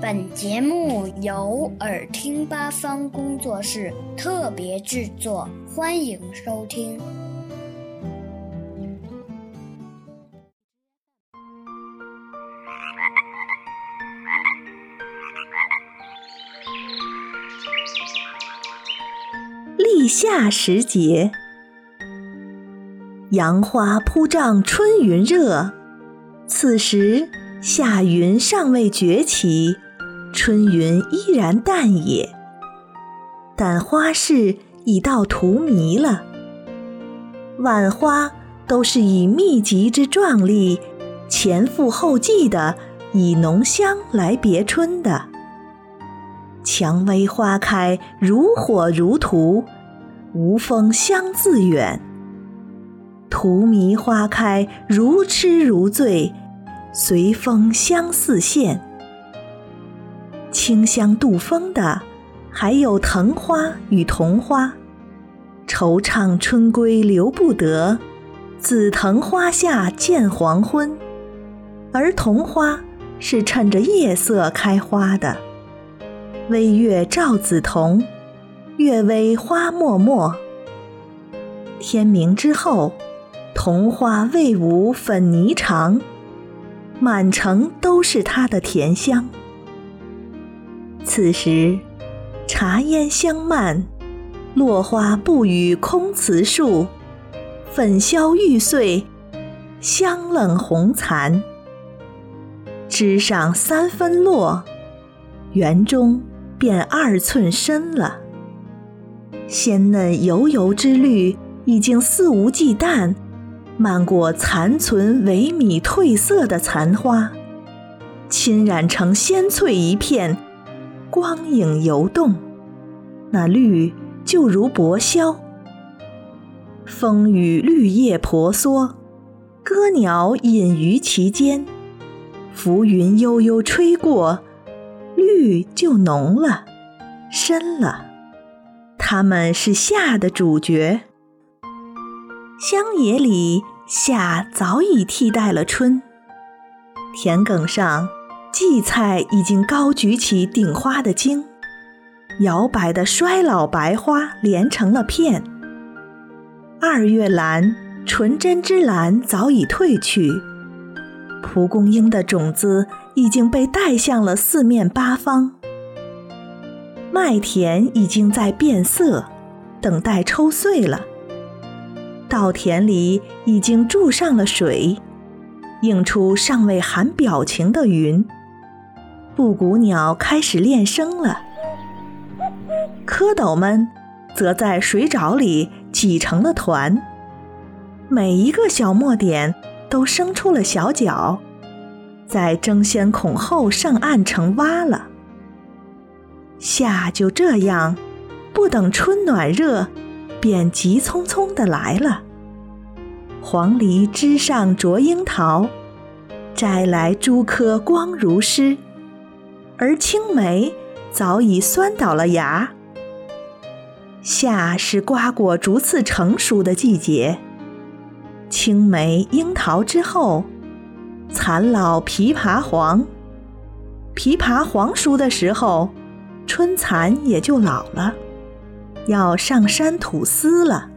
本节目由耳听八方工作室特别制作，欢迎收听。立夏时节，杨花铺帐春云热。此时夏云尚未崛起，春云依然淡也。但花市已到荼蘼了。万花都是以密集之壮丽，前赴后继的以浓香来别春的。蔷薇花开，如火如荼。无风香自远，荼蘼花开如痴如醉，随风香四现。清香度风的还有藤花与桐花，惆怅春归留不得，紫藤花下见黄昏。而桐花是趁着夜色开花的，微月照紫桐。月微花脉脉，天明之后，桐花未舞粉霓裳，满城都是它的甜香。此时，茶烟香漫，落花不语空辞树，粉消玉碎，香冷红残。枝上三分落，园中便二寸深了。鲜嫩油油之绿，已经肆无忌惮，漫过残存萎靡褪色的残花，侵染成鲜翠一片，光影游动，那绿就如薄绡。风雨绿叶婆娑，歌鸟隐于其间，浮云悠悠吹过，绿就浓了，深了。他们是夏的主角。乡野里，夏早已替代了春。田埂上，荠菜已经高举起顶花的茎，摇摆的衰老白花连成了片。二月兰，纯真之兰早已褪去，蒲公英的种子已经被带向了四面八方。麦田已经在变色，等待抽穗了。稻田里已经注上了水，映出尚未含表情的云。布谷鸟开始练声了，蝌蚪们则在水沼里挤成了团。每一个小墨点都生出了小脚，在争先恐后上岸成蛙了。夏就这样，不等春暖热，便急匆匆地来了。黄鹂枝上啄樱桃，摘来诸颗光如诗。而青梅早已酸倒了芽。夏是瓜果逐次成熟的季节，青梅、樱桃之后，残老枇杷黄。枇杷黄熟的时候。春蚕也就老了，要上山吐丝了。